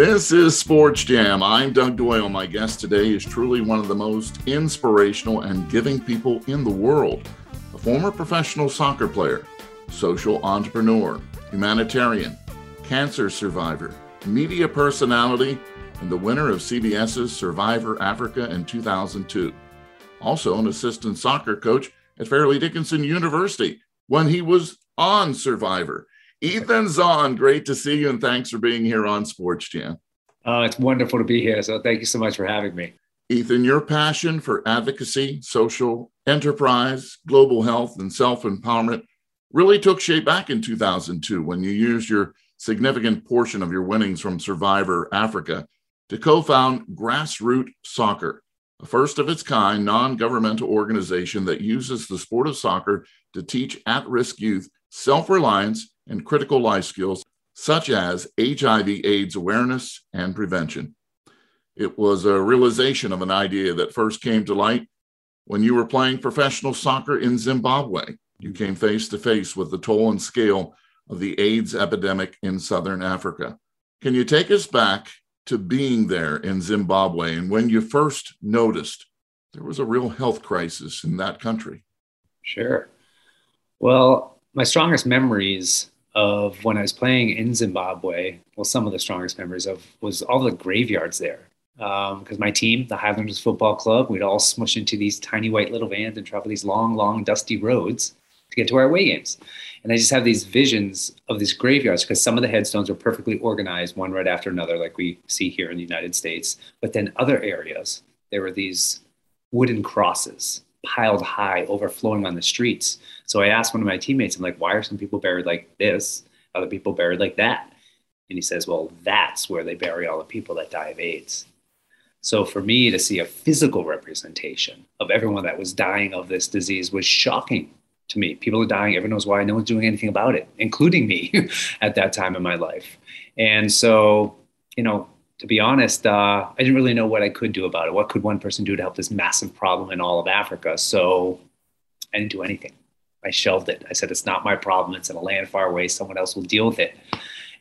This is Sports Jam. I'm Doug Doyle. My guest today is truly one of the most inspirational and giving people in the world. A former professional soccer player, social entrepreneur, humanitarian, cancer survivor, media personality, and the winner of CBS's Survivor Africa in 2002. Also, an assistant soccer coach at Fairleigh Dickinson University when he was on Survivor. Ethan Zohn, great to see you, and thanks for being here on Sports Jam. Uh, it's wonderful to be here. So thank you so much for having me. Ethan, your passion for advocacy, social enterprise, global health, and self empowerment really took shape back in 2002 when you used your significant portion of your winnings from Survivor Africa to co found Grassroot Soccer, a first of its kind non governmental organization that uses the sport of soccer to teach at risk youth self reliance and critical life skills such as HIV AIDS awareness and prevention. It was a realization of an idea that first came to light when you were playing professional soccer in Zimbabwe. You came face to face with the toll and scale of the AIDS epidemic in Southern Africa. Can you take us back to being there in Zimbabwe and when you first noticed there was a real health crisis in that country? Sure. Well, my strongest memories of when I was playing in Zimbabwe, well, some of the strongest memories of was all the graveyards there. Because um, my team, the Highlanders Football Club, we'd all smush into these tiny white little vans and travel these long, long, dusty roads to get to our away games. And I just have these visions of these graveyards because some of the headstones are perfectly organized, one right after another, like we see here in the United States. But then other areas, there were these wooden crosses piled high, overflowing on the streets. So I asked one of my teammates, I'm like, why are some people buried like this? Other people buried like that? And he says, well, that's where they bury all the people that die of AIDS. So for me to see a physical representation of everyone that was dying of this disease was shocking to me. People are dying. Everyone knows why. No one's doing anything about it, including me at that time in my life. And so, you know, to be honest, uh, I didn't really know what I could do about it. What could one person do to help this massive problem in all of Africa? So I didn't do anything. I shelved it. I said, it's not my problem. It's in a land far away. Someone else will deal with it.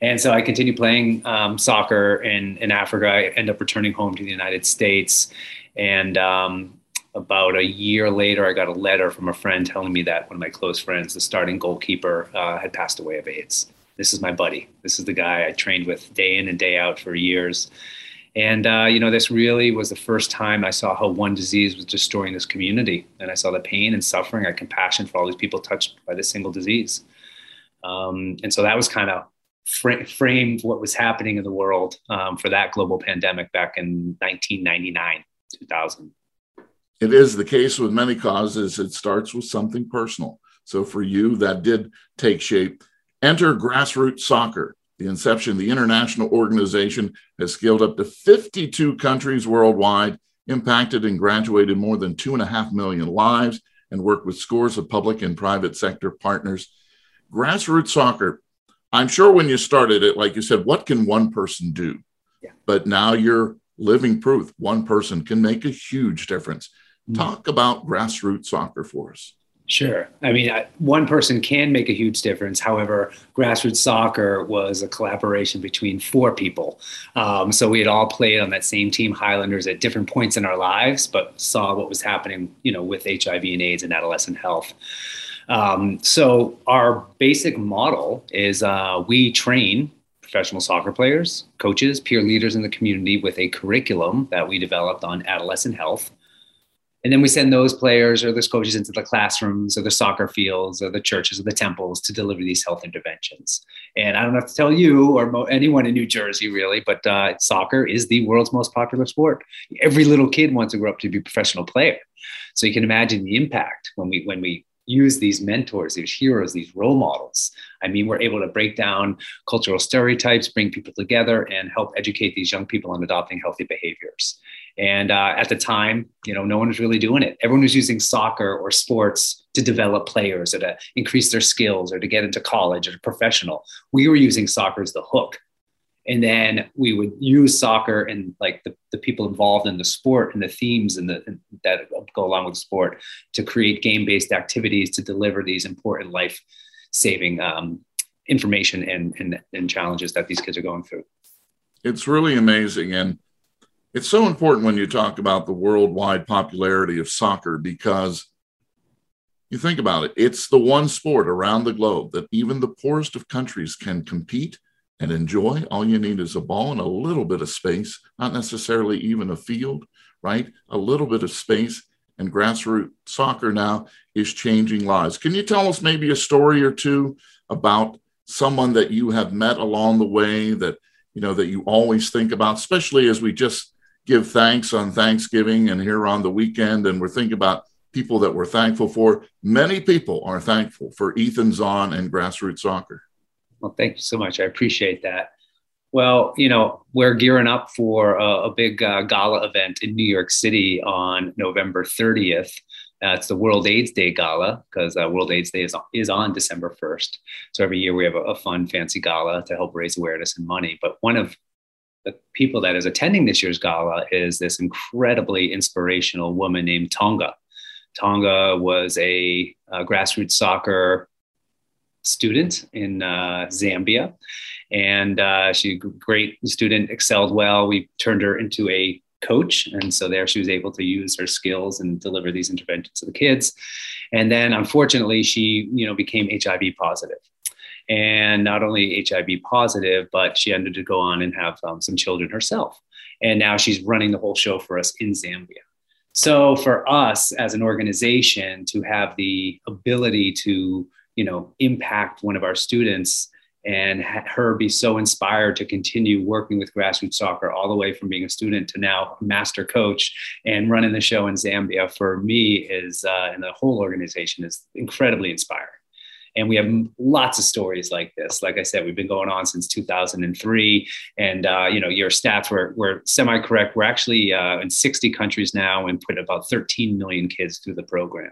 And so I continued playing um, soccer in, in Africa. I ended up returning home to the United States. And um, about a year later, I got a letter from a friend telling me that one of my close friends, the starting goalkeeper, uh, had passed away of AIDS this is my buddy. This is the guy I trained with day in and day out for years. And, uh, you know, this really was the first time I saw how one disease was destroying this community. And I saw the pain and suffering. I had compassion for all these people touched by this single disease. Um, and so that was kind of fr- framed what was happening in the world um, for that global pandemic back in 1999, 2000. It is the case with many causes. It starts with something personal. So for you, that did take shape. Enter grassroots soccer. The inception of the international organization has scaled up to 52 countries worldwide, impacted and graduated more than two and a half million lives, and worked with scores of public and private sector partners. Grassroots soccer, I'm sure when you started it, like you said, what can one person do? Yeah. But now you're living proof one person can make a huge difference. Mm-hmm. Talk about grassroots soccer for us. Sure. I mean, one person can make a huge difference. However, grassroots soccer was a collaboration between four people. Um, so we had all played on that same team, Highlanders, at different points in our lives, but saw what was happening, you know, with HIV and AIDS and adolescent health. Um, so our basic model is uh, we train professional soccer players, coaches, peer leaders in the community with a curriculum that we developed on adolescent health and then we send those players or those coaches into the classrooms or the soccer fields or the churches or the temples to deliver these health interventions. And I don't have to tell you or mo- anyone in New Jersey really, but uh, soccer is the world's most popular sport. Every little kid wants to grow up to be a professional player. So you can imagine the impact when we when we use these mentors, these heroes, these role models. I mean, we're able to break down cultural stereotypes, bring people together, and help educate these young people on adopting healthy behaviors. And uh, at the time, you know, no one was really doing it. Everyone was using soccer or sports to develop players or to increase their skills or to get into college or professional. We were using soccer as the hook and then we would use soccer and like the, the people involved in the sport and the themes and the and that go along with sport to create game-based activities to deliver these important life-saving um, information and, and, and challenges that these kids are going through It's really amazing. And it's so important when you talk about the worldwide popularity of soccer because you think about it, it's the one sport around the globe that even the poorest of countries can compete and enjoy. All you need is a ball and a little bit of space, not necessarily even a field, right? A little bit of space. And grassroots soccer now is changing lives. Can you tell us maybe a story or two about someone that you have met along the way that you know that you always think about, especially as we just give thanks on Thanksgiving and here on the weekend, and we're thinking about people that we're thankful for. Many people are thankful for Ethan Zohn and grassroots soccer. Well, thank you so much. I appreciate that. Well, you know, we're gearing up for a, a big uh, gala event in New York City on November 30th. Uh, the World AIDS Day Gala because uh, World AIDS Day is on, is on December 1st. So every year we have a, a, fun, fancy gala to help raise awareness and money. But one of the people that is attending this year's gala is this incredibly inspirational woman named Tonga. Tonga was a, a grassroots soccer student in uh, Zambia. And uh, she's a great student, excelled well. We turned her into a coach. And so there she was able to use her skills and deliver these interventions to the kids. And then unfortunately, she, you know, became HIV positive. And not only HIV positive, but she ended to go on and have um, some children herself. And now she's running the whole show for us in Zambia. So for us as an organization to have the ability to you know impact one of our students and her be so inspired to continue working with grassroots soccer all the way from being a student to now master coach and running the show in Zambia for me is uh, and the whole organization is incredibly inspiring. And we have lots of stories like this. Like I said, we've been going on since 2003, and uh, you know your stats were were semi correct. We're actually uh, in 60 countries now and put about 13 million kids through the program.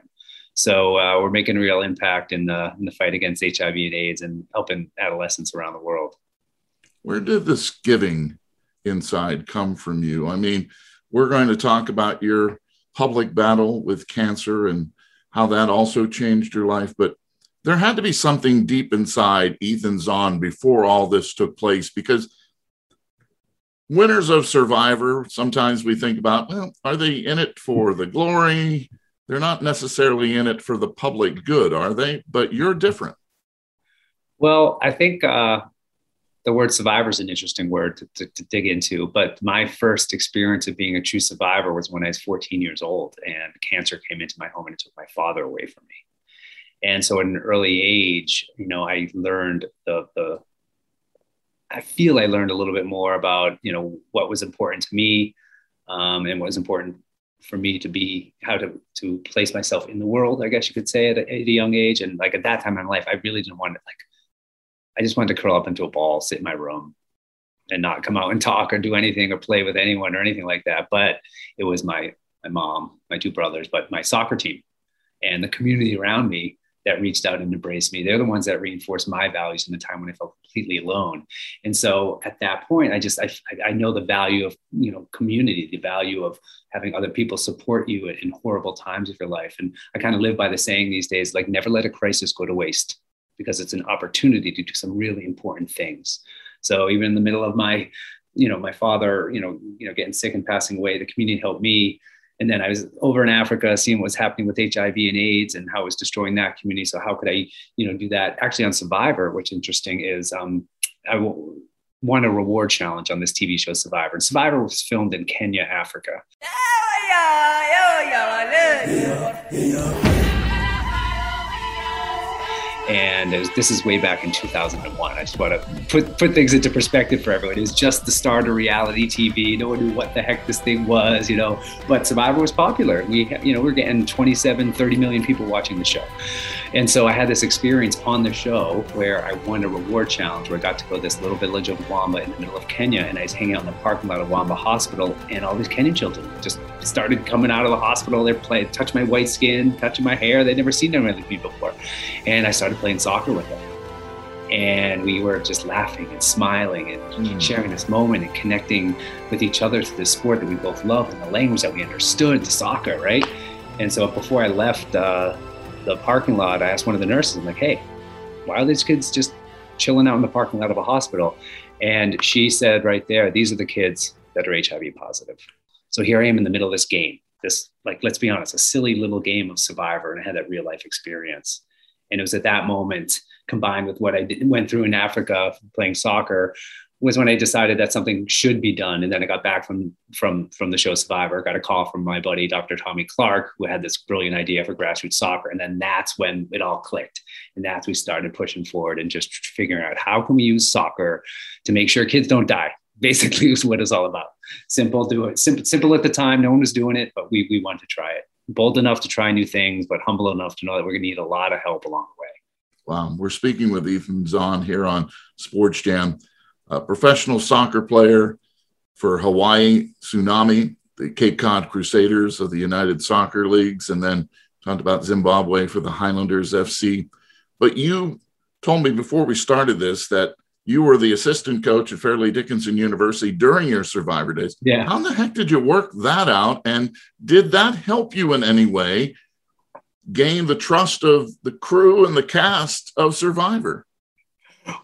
So uh, we're making a real impact in the, in the fight against HIV and AIDS and helping adolescents around the world. Where did this giving inside come from you? I mean, we're going to talk about your public battle with cancer and how that also changed your life, but there had to be something deep inside Ethan Zohn before all this took place because winners of Survivor, sometimes we think about, well, are they in it for the glory? they're not necessarily in it for the public good, are they? But you're different. Well, I think uh, the word survivor is an interesting word to, to, to, dig into. But my first experience of being a true survivor was when I was 14 years old and cancer came into my home and it took my father away from me. And so at an early age, you know, I learned the, the I feel I learned a little bit more about, you know, what was important to me um, and what was important for me to be how to to place myself in the world i guess you could say at a, at a, young age. And like at that time in my life i really didn't want to like i just wanted to curl up into a ball sit in my room and not come out and talk or do anything or play with anyone or anything like that. But it was my my mom my two brothers but my soccer team and the community around me that reached out and embraced me. They're the ones that reinforced my values in the time when I felt completely alone. And so at that point, I just I, I know the value of you know community, the value of having other people support you in horrible times of your life. And I kind of live by the saying these days, like never let a crisis go to waste, because it's an opportunity to do some really important things. So even in the middle of my you know my father you know you know getting sick and passing away the community helped me and then I was over in Africa seeing what's happening with HIV and AIDS and how it was destroying that community. So how could I, you know, do that? Actually, on Survivor, which interesting is um, I won a reward challenge on this TV show Survivor. And Survivor was filmed in Kenya, Africa. And was, this is way back in 2001. I just want to put put things into perspective for everyone. It was just the start of reality TV. No one knew what the heck this thing was, you know. But Survivor was popular. We, you know, we we're getting 27, 30 million people watching the show. And so I had this experience on the show where I won a reward challenge where I got to go to this little village of Wamba in the middle of Kenya. And I was hanging out in the parking lot of Wamba Hospital, and all these Kenyan children just started coming out of the hospital. They're playing, touch my white skin, touching my hair. They'd never seen anything like me before. And I started playing soccer with them. And we were just laughing and smiling and mm. sharing this moment and connecting with each other through the sport that we both love and the language that we understood, the soccer, right? And so before I left, uh, the parking lot, I asked one of the nurses, I'm like, hey, why are these kids just chilling out in the parking lot of a hospital? And she said right there, these are the kids that are HIV positive. So here I am in the middle of this game, this, like, let's be honest, a silly little game of survivor. And I had that real life experience. And it was at that moment, combined with what I did, went through in Africa playing soccer, was when I decided that something should be done. And then I got back from from from the show Survivor, got a call from my buddy Dr. Tommy Clark, who had this brilliant idea for grassroots soccer. And then that's when it all clicked. And that's we started pushing forward and just figuring out how can we use soccer to make sure kids don't die. Basically, is what it's all about. Simple, do it. Simple, simple at the time. No one was doing it, but we we wanted to try it. Bold enough to try new things, but humble enough to know that we're going to need a lot of help along the way. Wow, we're speaking with Ethan Zohn here on Sports Jam a professional soccer player for Hawaii Tsunami, the Cape Cod Crusaders of the United Soccer Leagues, and then talked about Zimbabwe for the Highlanders FC. But you told me before we started this that you were the assistant coach at Fairleigh Dickinson University during your survivor days. Yeah. How the heck did you work that out? And did that help you in any way gain the trust of the crew and the cast of Survivor?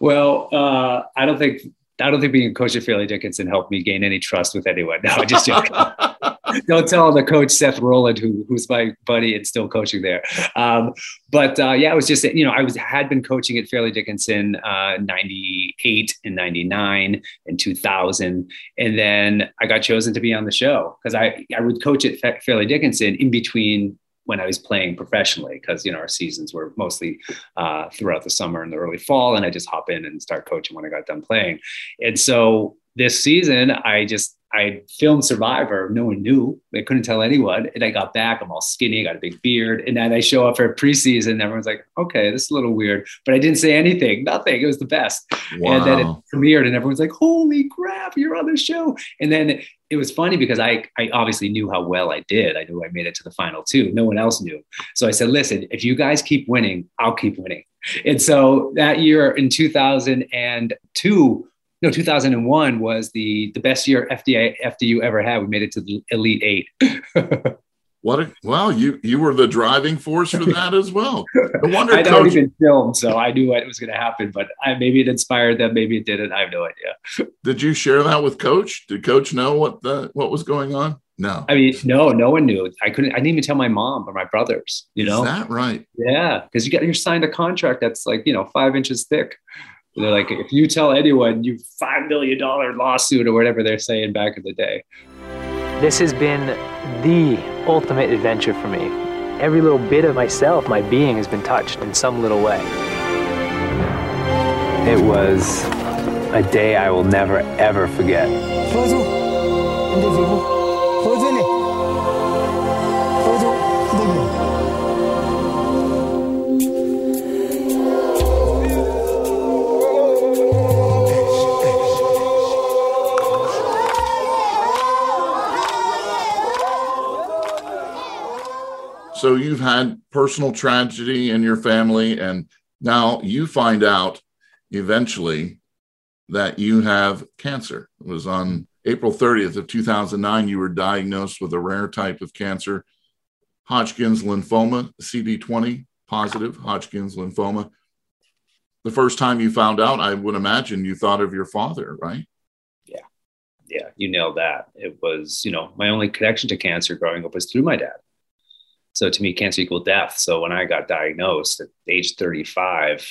Well, uh, I don't think I don't think being a coach at Fairleigh Dickinson helped me gain any trust with anyone. No, I just don't tell the coach Seth Roland, who, who's my buddy and still coaching there. Um, but uh, yeah, it was just you know I was had been coaching at Fairleigh Dickinson uh, '98 and '99 and 2000, and then I got chosen to be on the show because I I would coach at Fairleigh Dickinson in between when I was playing professionally because you know our seasons were mostly uh, throughout the summer and the early fall, and I just hop in and start coaching when I got done playing. And so this season, I just I filmed Survivor. No one knew. I couldn't tell anyone. And I got back. I'm all skinny. I got a big beard. And then I show up for preseason. Everyone's like, okay, this is a little weird. But I didn't say anything. Nothing. It was the best. Wow. And then it premiered, and everyone's like, holy crap, you're on the show. And then it was funny because I, I obviously knew how well I did. I knew I made it to the final two. No one else knew. So I said, listen, if you guys keep winning, I'll keep winning. And so that year in 2002, no 2001 was the the best year FDI FDU ever had. We made it to the Elite Eight. what a well you you were the driving force for that as well. No wonder I don't even film, so I knew what was going to happen. But I, maybe it inspired them, maybe it didn't. I have no idea. Did you share that with Coach? Did Coach know what the what was going on? No. I mean, no, no one knew. I couldn't. I didn't even tell my mom or my brothers. You know, Is that right? Yeah, because you got you're signed a contract that's like you know five inches thick. They're like, if you tell anyone, you five million dollar lawsuit or whatever they're saying back in the day. This has been the ultimate adventure for me. Every little bit of myself, my being, has been touched in some little way. It was a day I will never ever forget. So you've had personal tragedy in your family, and now you find out eventually that you have cancer. It was on April 30th of 2009 you were diagnosed with a rare type of cancer, Hodgkin's lymphoma, CD20 positive Hodgkin's lymphoma. The first time you found out, I would imagine you thought of your father, right? Yeah. Yeah, you nailed that. It was, you know, my only connection to cancer growing up was through my dad. So to me, cancer equaled death. So when I got diagnosed at age 35,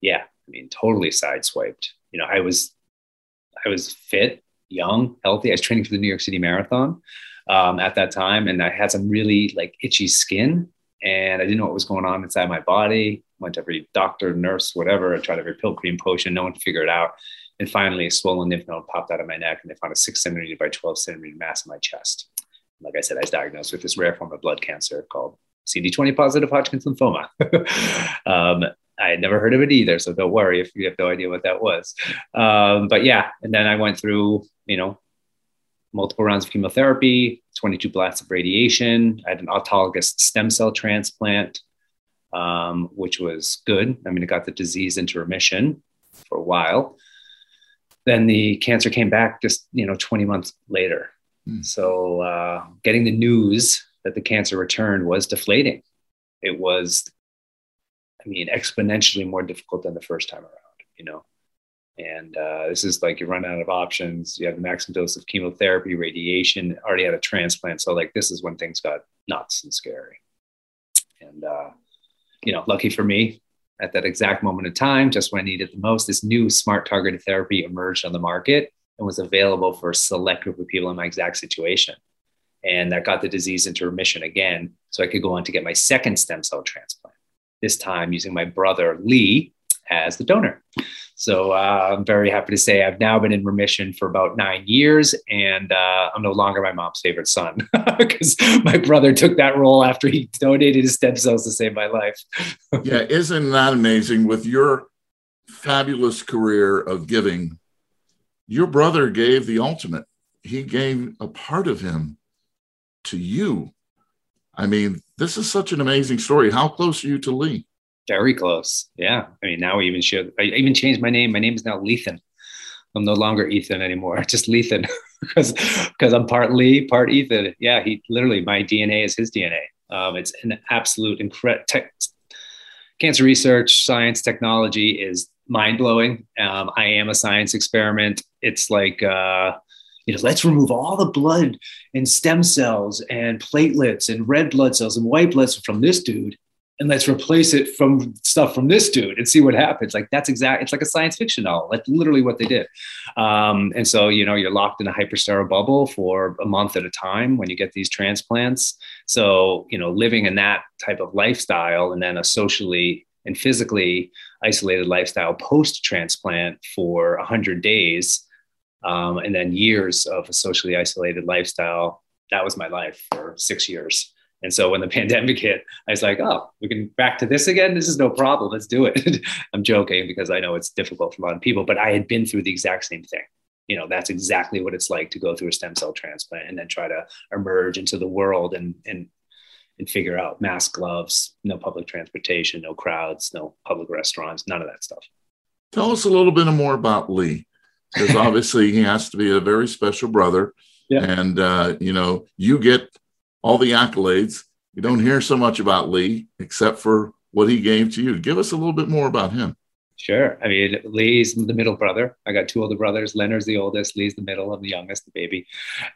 yeah, I mean, totally sideswiped. You know, I was, I was fit, young, healthy. I was training for the New York City Marathon um, at that time, and I had some really like itchy skin, and I didn't know what was going on inside my body. Went to every doctor, nurse, whatever. I tried every pill, cream, potion. No one figured it out. And finally, a swollen lymph node popped out of my neck, and they found a six centimeter by 12 centimeter mass in my chest like I said, I was diagnosed with this rare form of blood cancer called CD20 positive Hodgkin's lymphoma. um, I had never heard of it either, so don't worry if you have no idea what that was. Um, but yeah, and then I went through, you know, multiple rounds of chemotherapy, 22 blasts of radiation. I had an autologous stem cell transplant, um, which was good. I mean, it got the disease into remission for a while. Then the cancer came back just, you know, 20 months later. Mm. So uh, getting the news that the cancer returned was deflating. It was, I mean, exponentially more difficult than the first time around, you know. And uh, this is like you run out of options. You have the maximum dose of chemotherapy, radiation, already had a transplant. So, like, this is when things got nuts and scary. And, uh, you know, lucky for me, at that exact moment in time, just when I needed the most, this new smart targeted therapy emerged on the market and was available for a select group of people in my exact situation. And that got the disease into remission again. So I could go on to get my second stem cell transplant, this time using my brother Lee as the donor. So uh, I'm very happy to say I've now been in remission for about nine years, and uh, I'm no longer my mom's favorite son because my brother took that role after he donated his stem cells to save my life. yeah, isn't that amazing? With your fabulous career of giving, your brother gave the ultimate. He gave a part of him to you. I mean, this is such an amazing story. How close are you to Lee? Very close. Yeah. I mean, now we even share, I even changed my name. My name is now Lethan. I'm no longer Ethan anymore, just Lethan because because I'm part Lee, part Ethan. Yeah, he literally my DNA is his DNA. Um, it's an absolute incredible. cancer research, science, technology is mind blowing. Um, I am a science experiment. It's like uh, you know, let's remove all the blood and stem cells and platelets and red blood cells and white blood cells from this dude and let's replace it from stuff from this dude and see what happens. Like that's exact. It's like a science fiction novel. That's literally what they did. Um, and so you know you're locked in a hypersterile bubble for a month at a time when you get these transplants. So you know living in that type of lifestyle and then a socially and physically isolated lifestyle post transplant for 100 days um, and then years of a socially isolated lifestyle that was my life for six years and so when the pandemic hit, I was like, oh, we can back to this again. This is no problem. Let's do it. I'm joking because I know it's difficult for a lot of people, but I had been through the exact same thing. You know, that's exactly what it's like to go through a stem cell transplant and then try to emerge into the world and and and figure out mask gloves, no public transportation, no crowds, no public restaurants, none of that stuff. Tell us a little bit more about Lee, because obviously he has to be a very special brother. Yeah. And uh, you know, you get all the accolades. You don't hear so much about Lee except for what he gave to you. Give us a little bit more about him. Sure. I mean, Lee's the middle brother. I got two older brothers. Leonard's the oldest. Lee's the middle. I'm the youngest, the baby.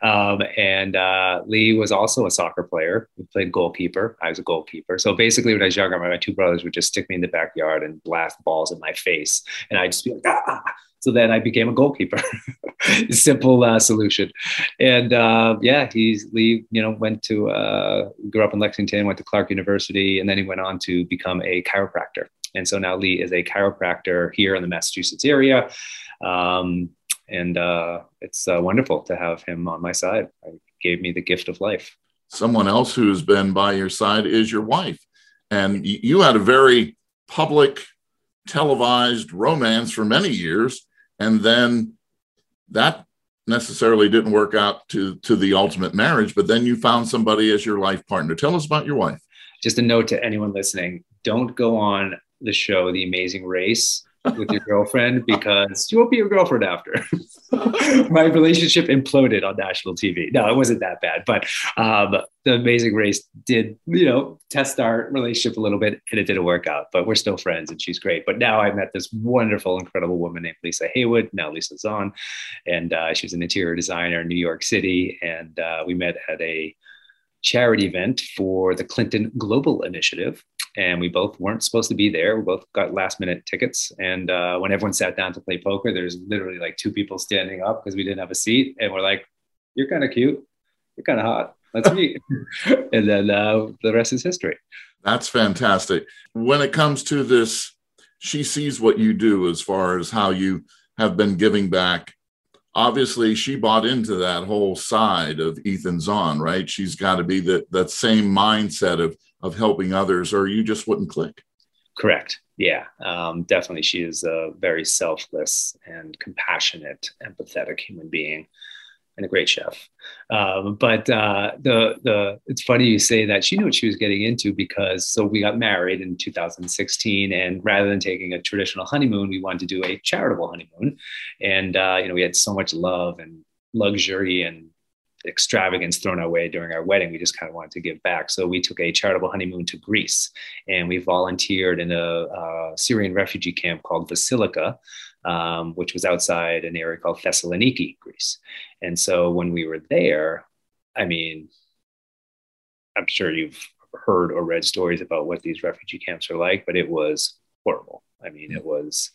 Um, and uh, Lee was also a soccer player. He played goalkeeper. I was a goalkeeper. So basically, when I was younger, my two brothers would just stick me in the backyard and blast balls in my face, and I'd just be like, ah, so then I became a goalkeeper. Simple uh, solution. And uh, yeah, he's Lee. You know, went to uh, grew up in Lexington, went to Clark University, and then he went on to become a chiropractor. And so now Lee is a chiropractor here in the Massachusetts area. Um, and uh, it's uh, wonderful to have him on my side. He gave me the gift of life. Someone else who's been by your side is your wife. And you had a very public, televised romance for many years and then that necessarily didn't work out to to the ultimate marriage but then you found somebody as your life partner tell us about your wife just a note to anyone listening don't go on the show the amazing race with your girlfriend because she won't be your girlfriend after. My relationship imploded on national TV. No, it wasn't that bad, but um, the Amazing Race did, you know, test our relationship a little bit, and it didn't work out. But we're still friends, and she's great. But now I met this wonderful, incredible woman named Lisa Haywood. Now Lisa Zohn, and uh, she's an interior designer in New York City, and uh, we met at a charity event for the Clinton Global Initiative and we both weren't supposed to be there. We both got last minute tickets. And uh, when everyone sat down to play poker, there's literally like two people standing up because we didn't have a seat. And we're like, you're kind of cute. You're kind of hot. Let's meet. and then uh, the rest is history. That's fantastic. When it comes to this, she sees what you do as far as how you have been giving back. Obviously, she bought into that whole side of Ethan Zohn, right? She's got to be that that same mindset of of helping others, or you just wouldn't click. Correct. Yeah, um, definitely. She is a very selfless and compassionate, empathetic human being, and a great chef. Um, but uh, the the it's funny you say that she knew what she was getting into because so we got married in 2016, and rather than taking a traditional honeymoon, we wanted to do a charitable honeymoon, and uh, you know we had so much love and luxury and extravagance thrown our way during our wedding. We just kind of wanted to give back. So we took a charitable honeymoon to Greece and we volunteered in a, a Syrian refugee camp called Basilica. Um, which was outside an area called Thessaloniki, Greece. And so when we were there, I mean, I'm sure you've heard or read stories about what these refugee camps are like, but it was horrible. I mean, it was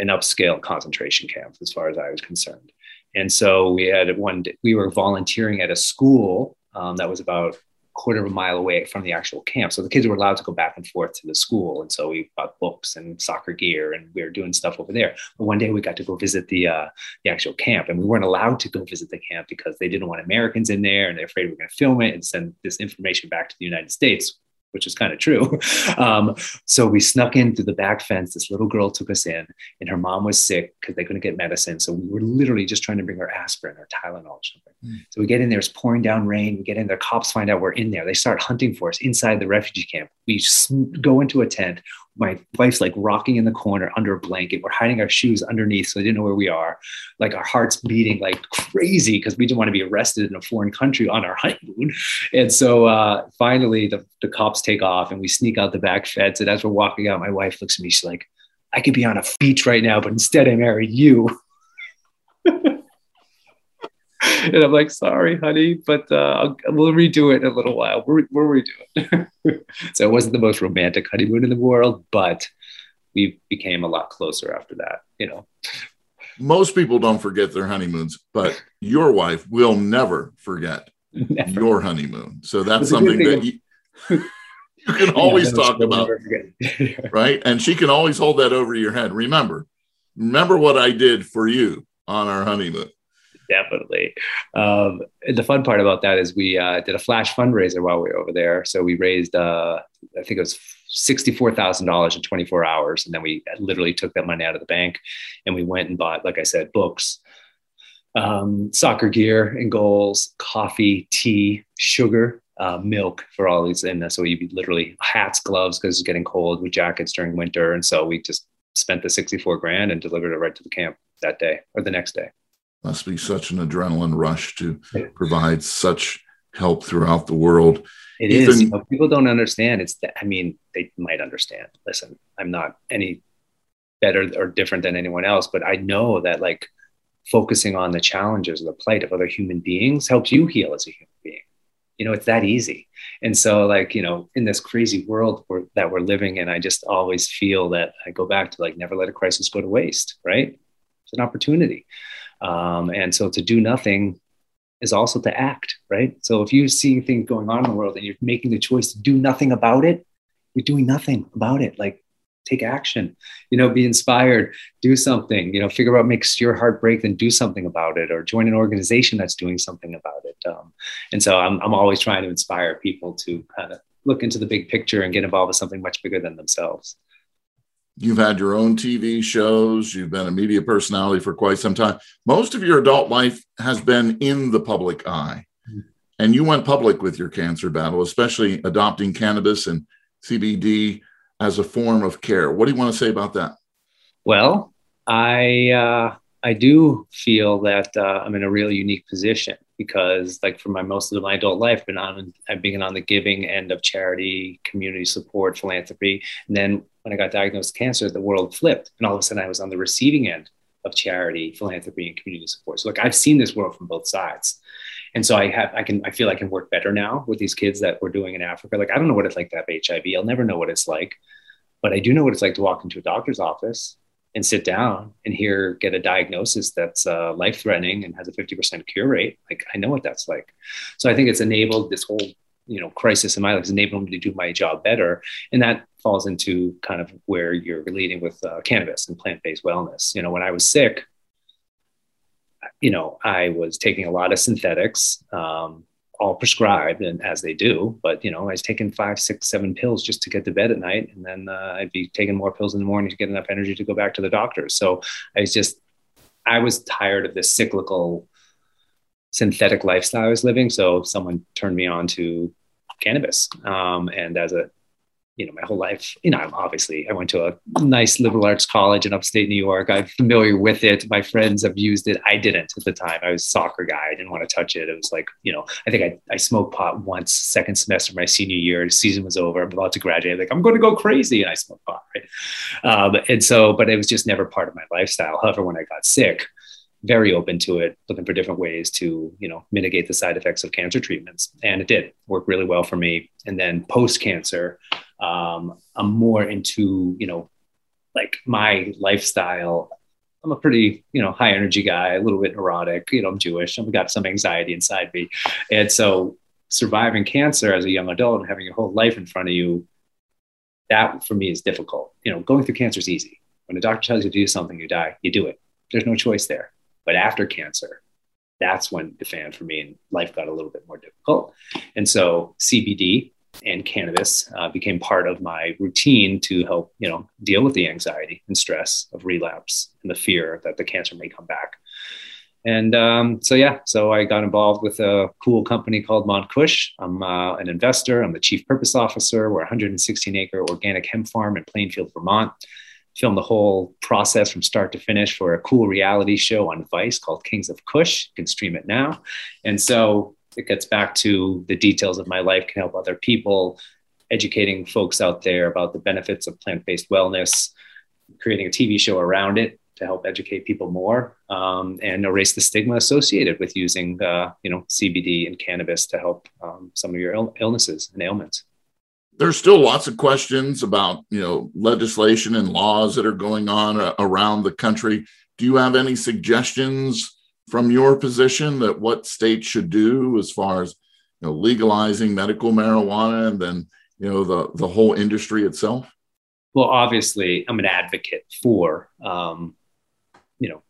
an upscale concentration camp as far as I was concerned. And so we had one, day, we were volunteering at a school um, that was about quarter of a mile away from the actual camp. So the kids were allowed to go back and forth to the school. And so we bought books and soccer gear and we were doing stuff over there. But one day we got to go visit the, uh, the actual camp and we weren't allowed to go visit the camp because they didn't want Americans in there and they're afraid we we're going to film it and send this information back to the United States, which is kind of true. Um, so we snuck in through the back fence. This little girl took us in, and her mom was sick because they couldn't get medicine. So we were literally just trying to bring her aspirin or Tylenol or something. Mm. So we get in there, it's pouring down rain. We get in there, cops find out we're in there. They start hunting for us inside the refugee camp. We go into a tent my wife's like rocking in the corner under a blanket. We're hiding our shoes underneath, so they didn't know where we are. Like our hearts beating like crazy because we didn't want to be arrested in a foreign country on our honeymoon. And so uh, finally, the, the cops take off and we sneak out the back fence. And as we're walking out, my wife looks at me. She's like, "I could be on a beach right now, but instead I married you." and I'm like, sorry, honey, but uh, we'll redo it in a little while. We'll, we'll redo it. so it wasn't the most romantic honeymoon in the world, but we became a lot closer after that, you know. Most people don't forget their honeymoons, but your wife will never forget never. your honeymoon. So that's something that you, you can always yeah, talk about. right. And she can always hold that over your head. Remember, remember what I did for you on our honeymoon definitely. Um, the fun part about that is we uh, did a flash fundraiser while we were over there. So we raised, uh, I think it was sixty-four thousand dollars in twenty-four hours, and then we literally took that money out of the bank, and we went and bought, like I said, books, um, soccer gear and goals, coffee, tea, sugar. Uh, milk for all these, and so we literally hats, gloves because it's getting cold with jackets during winter, and so we just spent the sixty-four grand and delivered it right to the camp that day or the next day must be such an adrenaline rush to provide such help throughout the world. It Ethan, is. You know, people don't understand. It's that, I mean, they might understand. Listen, I'm not any better or different than anyone else, but I know that like focusing on the challenges the plight of other human beings helps you heal as a human being. You know, it's that easy. And so, like, you know, in this crazy world that we're living in, I just always feel that I go back to like, never let a crisis go to waste, right? It's an opportunity. Um, and so to do nothing is also to act, right? So if you see things going on in the world and you're making the choice to do nothing about it, you're doing nothing about it. Like take action, you know, be inspired, do something, you know, figure out what makes your heart break, then do something about it or join an organization that's doing something about it. Um, and so I'm, I'm always trying to inspire people to kind of look into the big picture and get involved with something much bigger than themselves. You've had your own TV shows. You've been a media personality for quite some time. Most of your adult life has been in the public eye. Mm-hmm. And you went public with your cancer battle, especially adopting cannabis and CBD as a form of care. What do you want to say about that? Well, I uh, I do feel that uh, I'm in a really unique position because, like, for my most of my adult life, been on I've been on the giving end of charity, community support, philanthropy, and then when I got diagnosed with cancer, the world flipped, and all of a sudden I was on the receiving end of charity, philanthropy, and community support. So, like, I've seen this world from both sides, and so I have I can I feel I can work better now with these kids that we're doing in Africa. Like, I don't know what it's like to have HIV. I'll never know what it's like, but I do know what it's like to walk into a doctor's office and sit down and hear get a diagnosis that's uh, life threatening and has a 50% cure rate like i know what that's like so i think it's enabled this whole you know crisis in my life has enabled me to do my job better and that falls into kind of where you're leading with uh, cannabis and plant-based wellness. You know when i was sick you know i was taking a lot of synthetics um, all prescribed and as they do but you know i was taking five six seven pills just to get to bed at night and then uh, i'd be taking more pills in the morning to get enough energy to go back to the doctor. So i was just i was tired of this cyclical synthetic lifestyle i was living so someone turned me on to cannabis um, and as a you know, my whole life, you know, I'm obviously, I went to a nice liberal arts college in upstate New York. I'm familiar with it. My friends have used it. I didn't at the time. I was soccer guy. I didn't want to touch it. It was like, you know, I think I, I smoked pot once, second semester of my senior year. The season was over. I'm about to graduate. Like, I'm going to go crazy. And I smoked pot, right? Um, and so, but it was just never part of my lifestyle. However, when I got sick, very open to it, looking for different ways to, you know, mitigate the side effects of cancer treatments. And it did work really well for me. And then post cancer, um, I'm more into, you know, like my lifestyle. I'm a pretty, you know, high energy guy, a little bit neurotic. You know, I'm Jewish. I've got some anxiety inside me, and so surviving cancer as a young adult and having your whole life in front of you, that for me is difficult. You know, going through cancer is easy. When a doctor tells you to do something, you die. You do it. There's no choice there. But after cancer, that's when the fan for me and life got a little bit more difficult. And so CBD and cannabis uh, became part of my routine to help you know deal with the anxiety and stress of relapse and the fear that the cancer may come back. And um, so yeah so i got involved with a cool company called Kush. i'm uh, an investor. I'm the chief purpose officer. We're a 116 acre organic hemp farm in plainfield vermont. Filmed the whole process from start to finish for a cool reality show on vice called kings of kush. You can stream it now. And so it gets back to the details of my life can help other people, educating folks out there about the benefits of plant based wellness, creating a TV show around it to help educate people more um, and erase the stigma associated with using uh, you know CBD and cannabis to help um, some of your Ill- illnesses and ailments. There's still lots of questions about you know legislation and laws that are going on uh, around the country. Do you have any suggestions from your position that what states should do as far as you know legalizing medical marijuana and then you know the the whole industry itself? Well obviously i'm an advocate for um, you know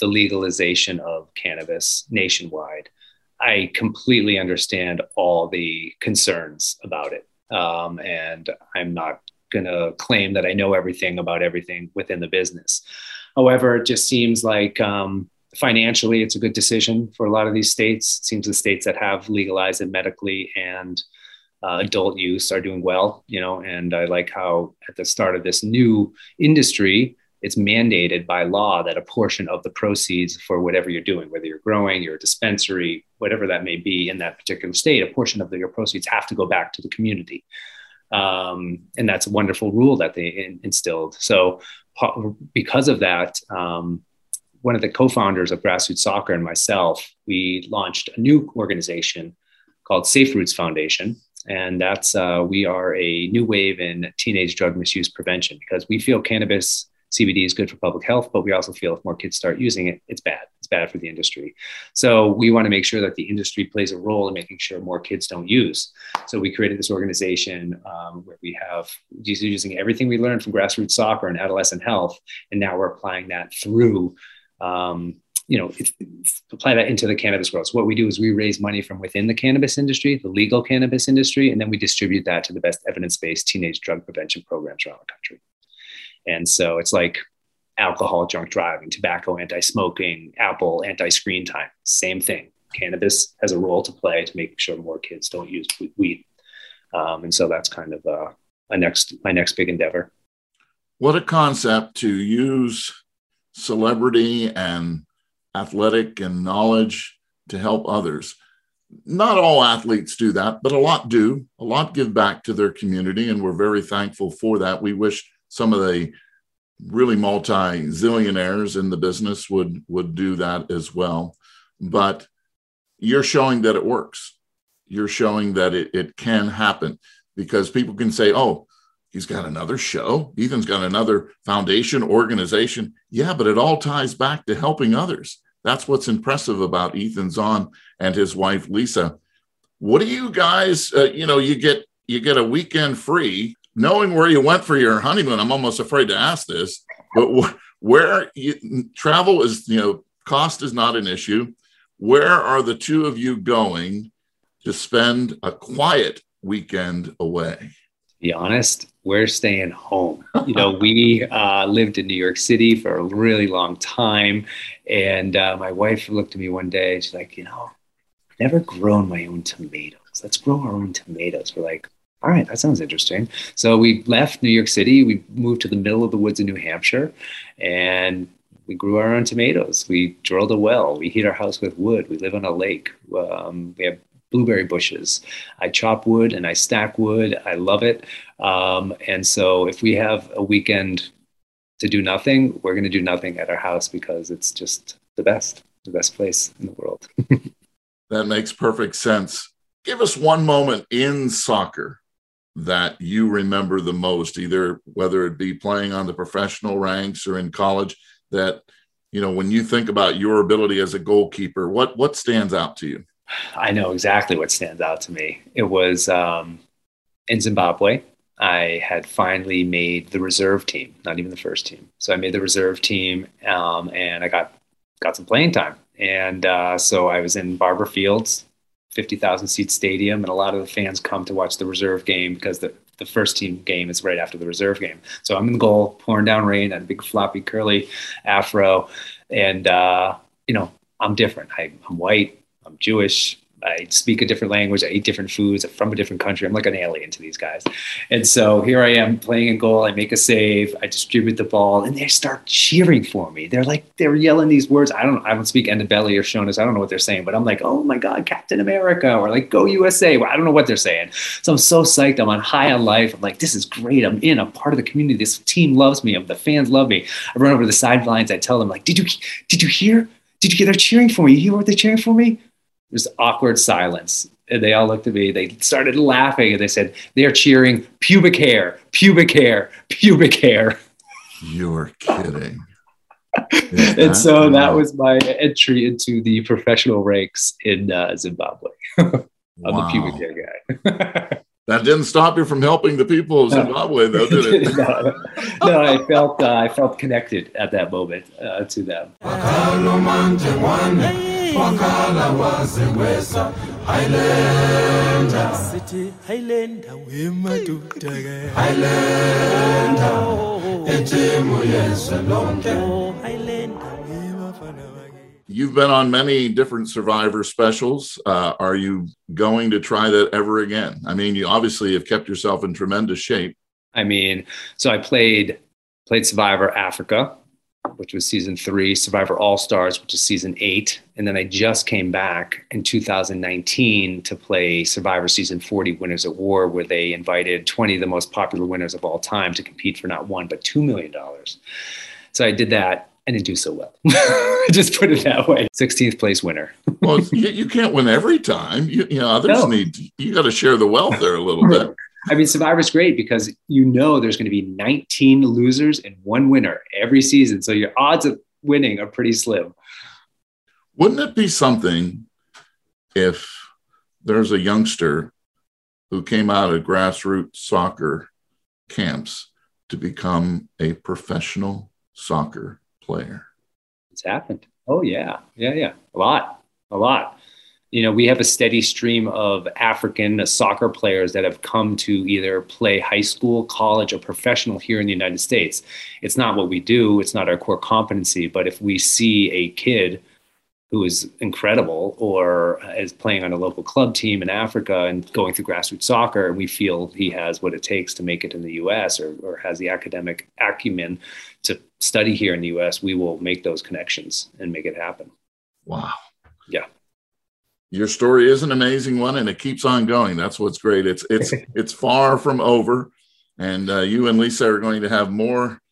the legalization of cannabis nationwide. I completely understand all the concerns about it um, and i'm not going to claim that i know everything about everything within the business. However it just seems like um, financially, it's a good decision for a lot of these states. It seems the states that have legalized it medically and uh, adult use are doing well, you know, and I like how at the start of this new industry, it's mandated by law that a portion of the proceeds for whatever you're doing, whether you're growing, you're a dispensary, whatever that may be in that particular state, a portion of the, your proceeds have to go back to the community. Um, and that's a wonderful rule that they in, instilled. So, because of that, um, one of the co-founders of Grassroots Soccer and myself, we launched a new organization called Safe Roots Foundation, and that's uh, we are a new wave in teenage drug misuse prevention because we feel cannabis CBD is good for public health, but we also feel if more kids start using it, it's bad. It's bad for the industry. So we want to make sure that the industry plays a role in making sure more kids don't use. So we created this organization um, where we have using everything we learned from grassroots soccer and adolescent health, and now we're applying that through um, you know, if apply that into the cannabis world. So what we do is we raise money from within the cannabis industry, the legal cannabis industry, and then we distribute that to the best evidence-based teenage drug prevention programs around the country. And so it's like alcohol, drunk driving, tobacco, anti-smoking, Apple, anti-screen time, same thing. Cannabis has a role to play to make sure more kids don't use weed. Um, and so that's kind of uh, a next my next big endeavor. What a concept to use celebrity and athletic and knowledge to help others. Not all athletes do that, but a lot do. A lot give back to their community, and we're very thankful for that. We wish some of the really multi zillionaires in the business would would do that as well. But you're showing that it works. You're showing that it, it can happen because people can say, oh, He's got another show. Ethan's got another foundation organization. Yeah, but it all ties back to helping others. That's what's impressive about Ethan Zohn and his wife Lisa. What do you guys? Uh, you know, you get you get a weekend free. Knowing where you went for your honeymoon, I'm almost afraid to ask this, but where you, travel is, you know, cost is not an issue. Where are the two of you going to spend a quiet weekend away? be honest, we're staying home. You know, we uh, lived in New York City for a really long time. And uh, my wife looked at me one day and she's like, you know, I've never grown my own tomatoes. Let's grow our own tomatoes. We're like, all right, that sounds interesting. So we left New York City. We moved to the middle of the woods in New Hampshire, and we grew our own tomatoes. We drilled a well. We heat our house with wood. We live on a lake. Um, we have blueberry bushes. I chop wood and I stack wood. I love it. Um, and so if we have a weekend to do nothing, we're going to do nothing at our house because it's just the best, the best place in the world. that makes perfect sense. Give us one moment in soccer that you remember the most, either whether it be playing on the professional ranks or in college, that you know when you think about your ability as a goalkeeper, what what stands out to you? I know exactly what stands out to me. It was um, in Zimbabwe. I had finally made the reserve team, not even the first team. So I made the reserve team, um, and I got got some playing time. And uh, so I was in Barbour Fields, fifty thousand seat stadium, and a lot of the fans come to watch the reserve game because the the first team game is right after the reserve game. So I'm in goal, pouring down rain, and a big floppy curly afro, and uh, you know I'm different. I, I'm white. I'm Jewish. I speak a different language. I eat different foods. I'm from a different country. I'm like an alien to these guys. And so here I am playing in goal. I make a save. I distribute the ball, and they start cheering for me. They're like they're yelling these words. I don't I don't speak Ndebele or Shonas. I don't know what they're saying, but I'm like, oh my god, Captain America, or like Go USA. Well, I don't know what they're saying. So I'm so psyched. I'm on high on life. I'm like, this is great. I'm in. I'm part of the community. This team loves me. The fans love me. I run over to the sidelines. I tell them like, did you did you hear? Did you hear? They're cheering for me. You hear what they're cheering for me? There's awkward silence. And they all looked at me. They started laughing and they said, They're cheering pubic hair, pubic hair, pubic hair. You're kidding. and so that was my entry into the professional ranks in uh, Zimbabwe. I'm wow. the pubic hair guy. that didn't stop you from helping the people of Zimbabwe, though, did it? no, no, I felt uh, I felt connected at that moment uh, to them wakhala waze wesa highlander You've been on many different Survivor specials. Uh, are you going to try that ever again? I mean, you obviously have kept yourself in tremendous shape. I mean, so I played played Survivor Africa, which was season three, Survivor All Stars, which is season eight. And then I just came back in 2019 to play Survivor Season 40 Winners at War, where they invited 20 of the most popular winners of all time to compete for not one, but $2 million. So I did that. I didn't do so well. just put it that way. 16th place winner. well, you, can't win every time. You, you know, others no. need, you got to share the wealth there a little bit. I mean, Survivor's great because you know there's going to be 19 losers and one winner every season. So your odds of winning are pretty slim. Wouldn't it be something if there's a youngster who came out of grassroots soccer camps to become a professional soccer player? It's happened. Oh, yeah. Yeah, yeah. A lot. A lot you know, we have a steady stream of African soccer players that have come to either play high school, college, or professional here in the United States. It's not what we do, it's not our core competency, but if we see a kid who is incredible or is playing on a local club team in Africa and going through grassroots soccer, and we feel he has what it takes to make it in the US or, or has the academic acumen to study here in the US, we will make those connections and make it happen. Wow. Yeah. Your story is an amazing one and it keeps on going. That's what's great. It's it's it's far from over. And uh, you and lisa are going to have more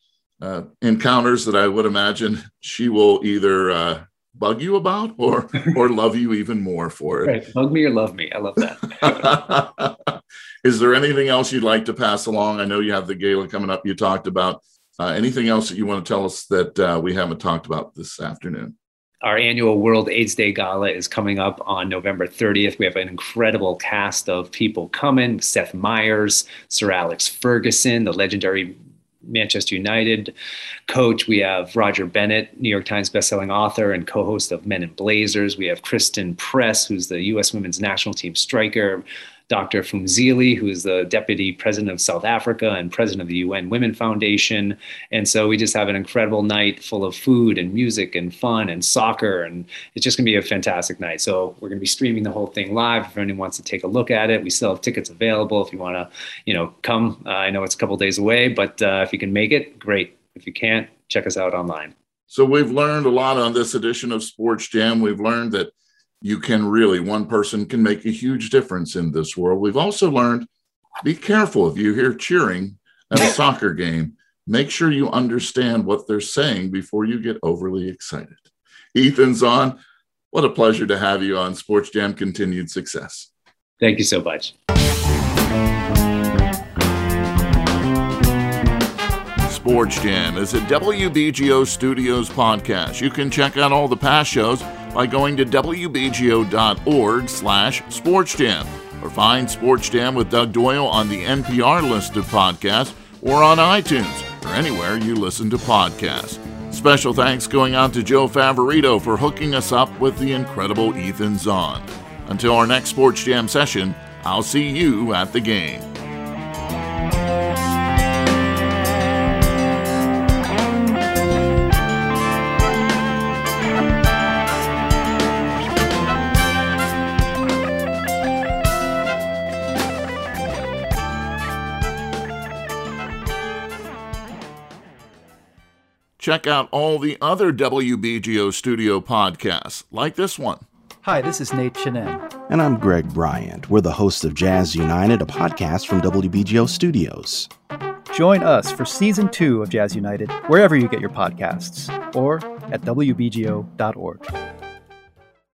uh, encounters that i would imagine she will either uh, bug you about or or love you even more for it? Right. bug me or love me. I love that. Is there anything else you'd like to pass along? I know you have the gala coming up. You talked about uh, anything else that you want to tell us that uh, we haven't talked about this afternoon? Our annual World AIDS Day Gala is coming up on November 30th. We have an incredible cast of people coming. Seth Meyers, Sir Alex Ferguson, the legendary Manchester United coach. We have Roger Bennett, New York Times bestselling author and co host of Men in Blazers. We have Christen Press, who's the U.S. women's national team striker. Dr. Phumzile, who is the deputy president of South Africa and president of the UN Women Foundation. And so we just have an incredible night full of food and music and fun and soccer. And it's just going to be a fantastic night. So we're going to be streaming the whole thing live. If anyone wants to take a look at it, we still have tickets available. If you want to, you know, come, uh, I know it's a couple days away, but uh, if you can make it, great. If you can't, check us out online. So we've learned a lot on this edition of Sports Jam. We've learned that you can really, one person can make a huge difference in this world. We've also learned be careful if you hear cheering at a soccer game. Make sure you understand what they're saying before you get overly excited. Ethan Zohn. What a pleasure to have you on Sports Jam. Continued success. Thank you so much. Sports Jam is a WBGO Studios podcast. You can check out all the past shows by going to wbgo.org slash sportsjam or find Sports Jam with Doug Doyle on the NPR list of podcasts or on iTunes or anywhere you listen to podcasts. Special thanks going out to Joe Favorito for hooking us up with the incredible Ethan Zohn. Until our next Sports Jam session, I'll see you at the game. Check out all the other WBGO studio podcasts, like this one. Hi, this is Nate Chinen. And I'm Greg Bryant. We're the hosts of Jazz United, a podcast from WBGO Studios. Join us for season two of Jazz United, wherever you get your podcasts, or at WBGO.org.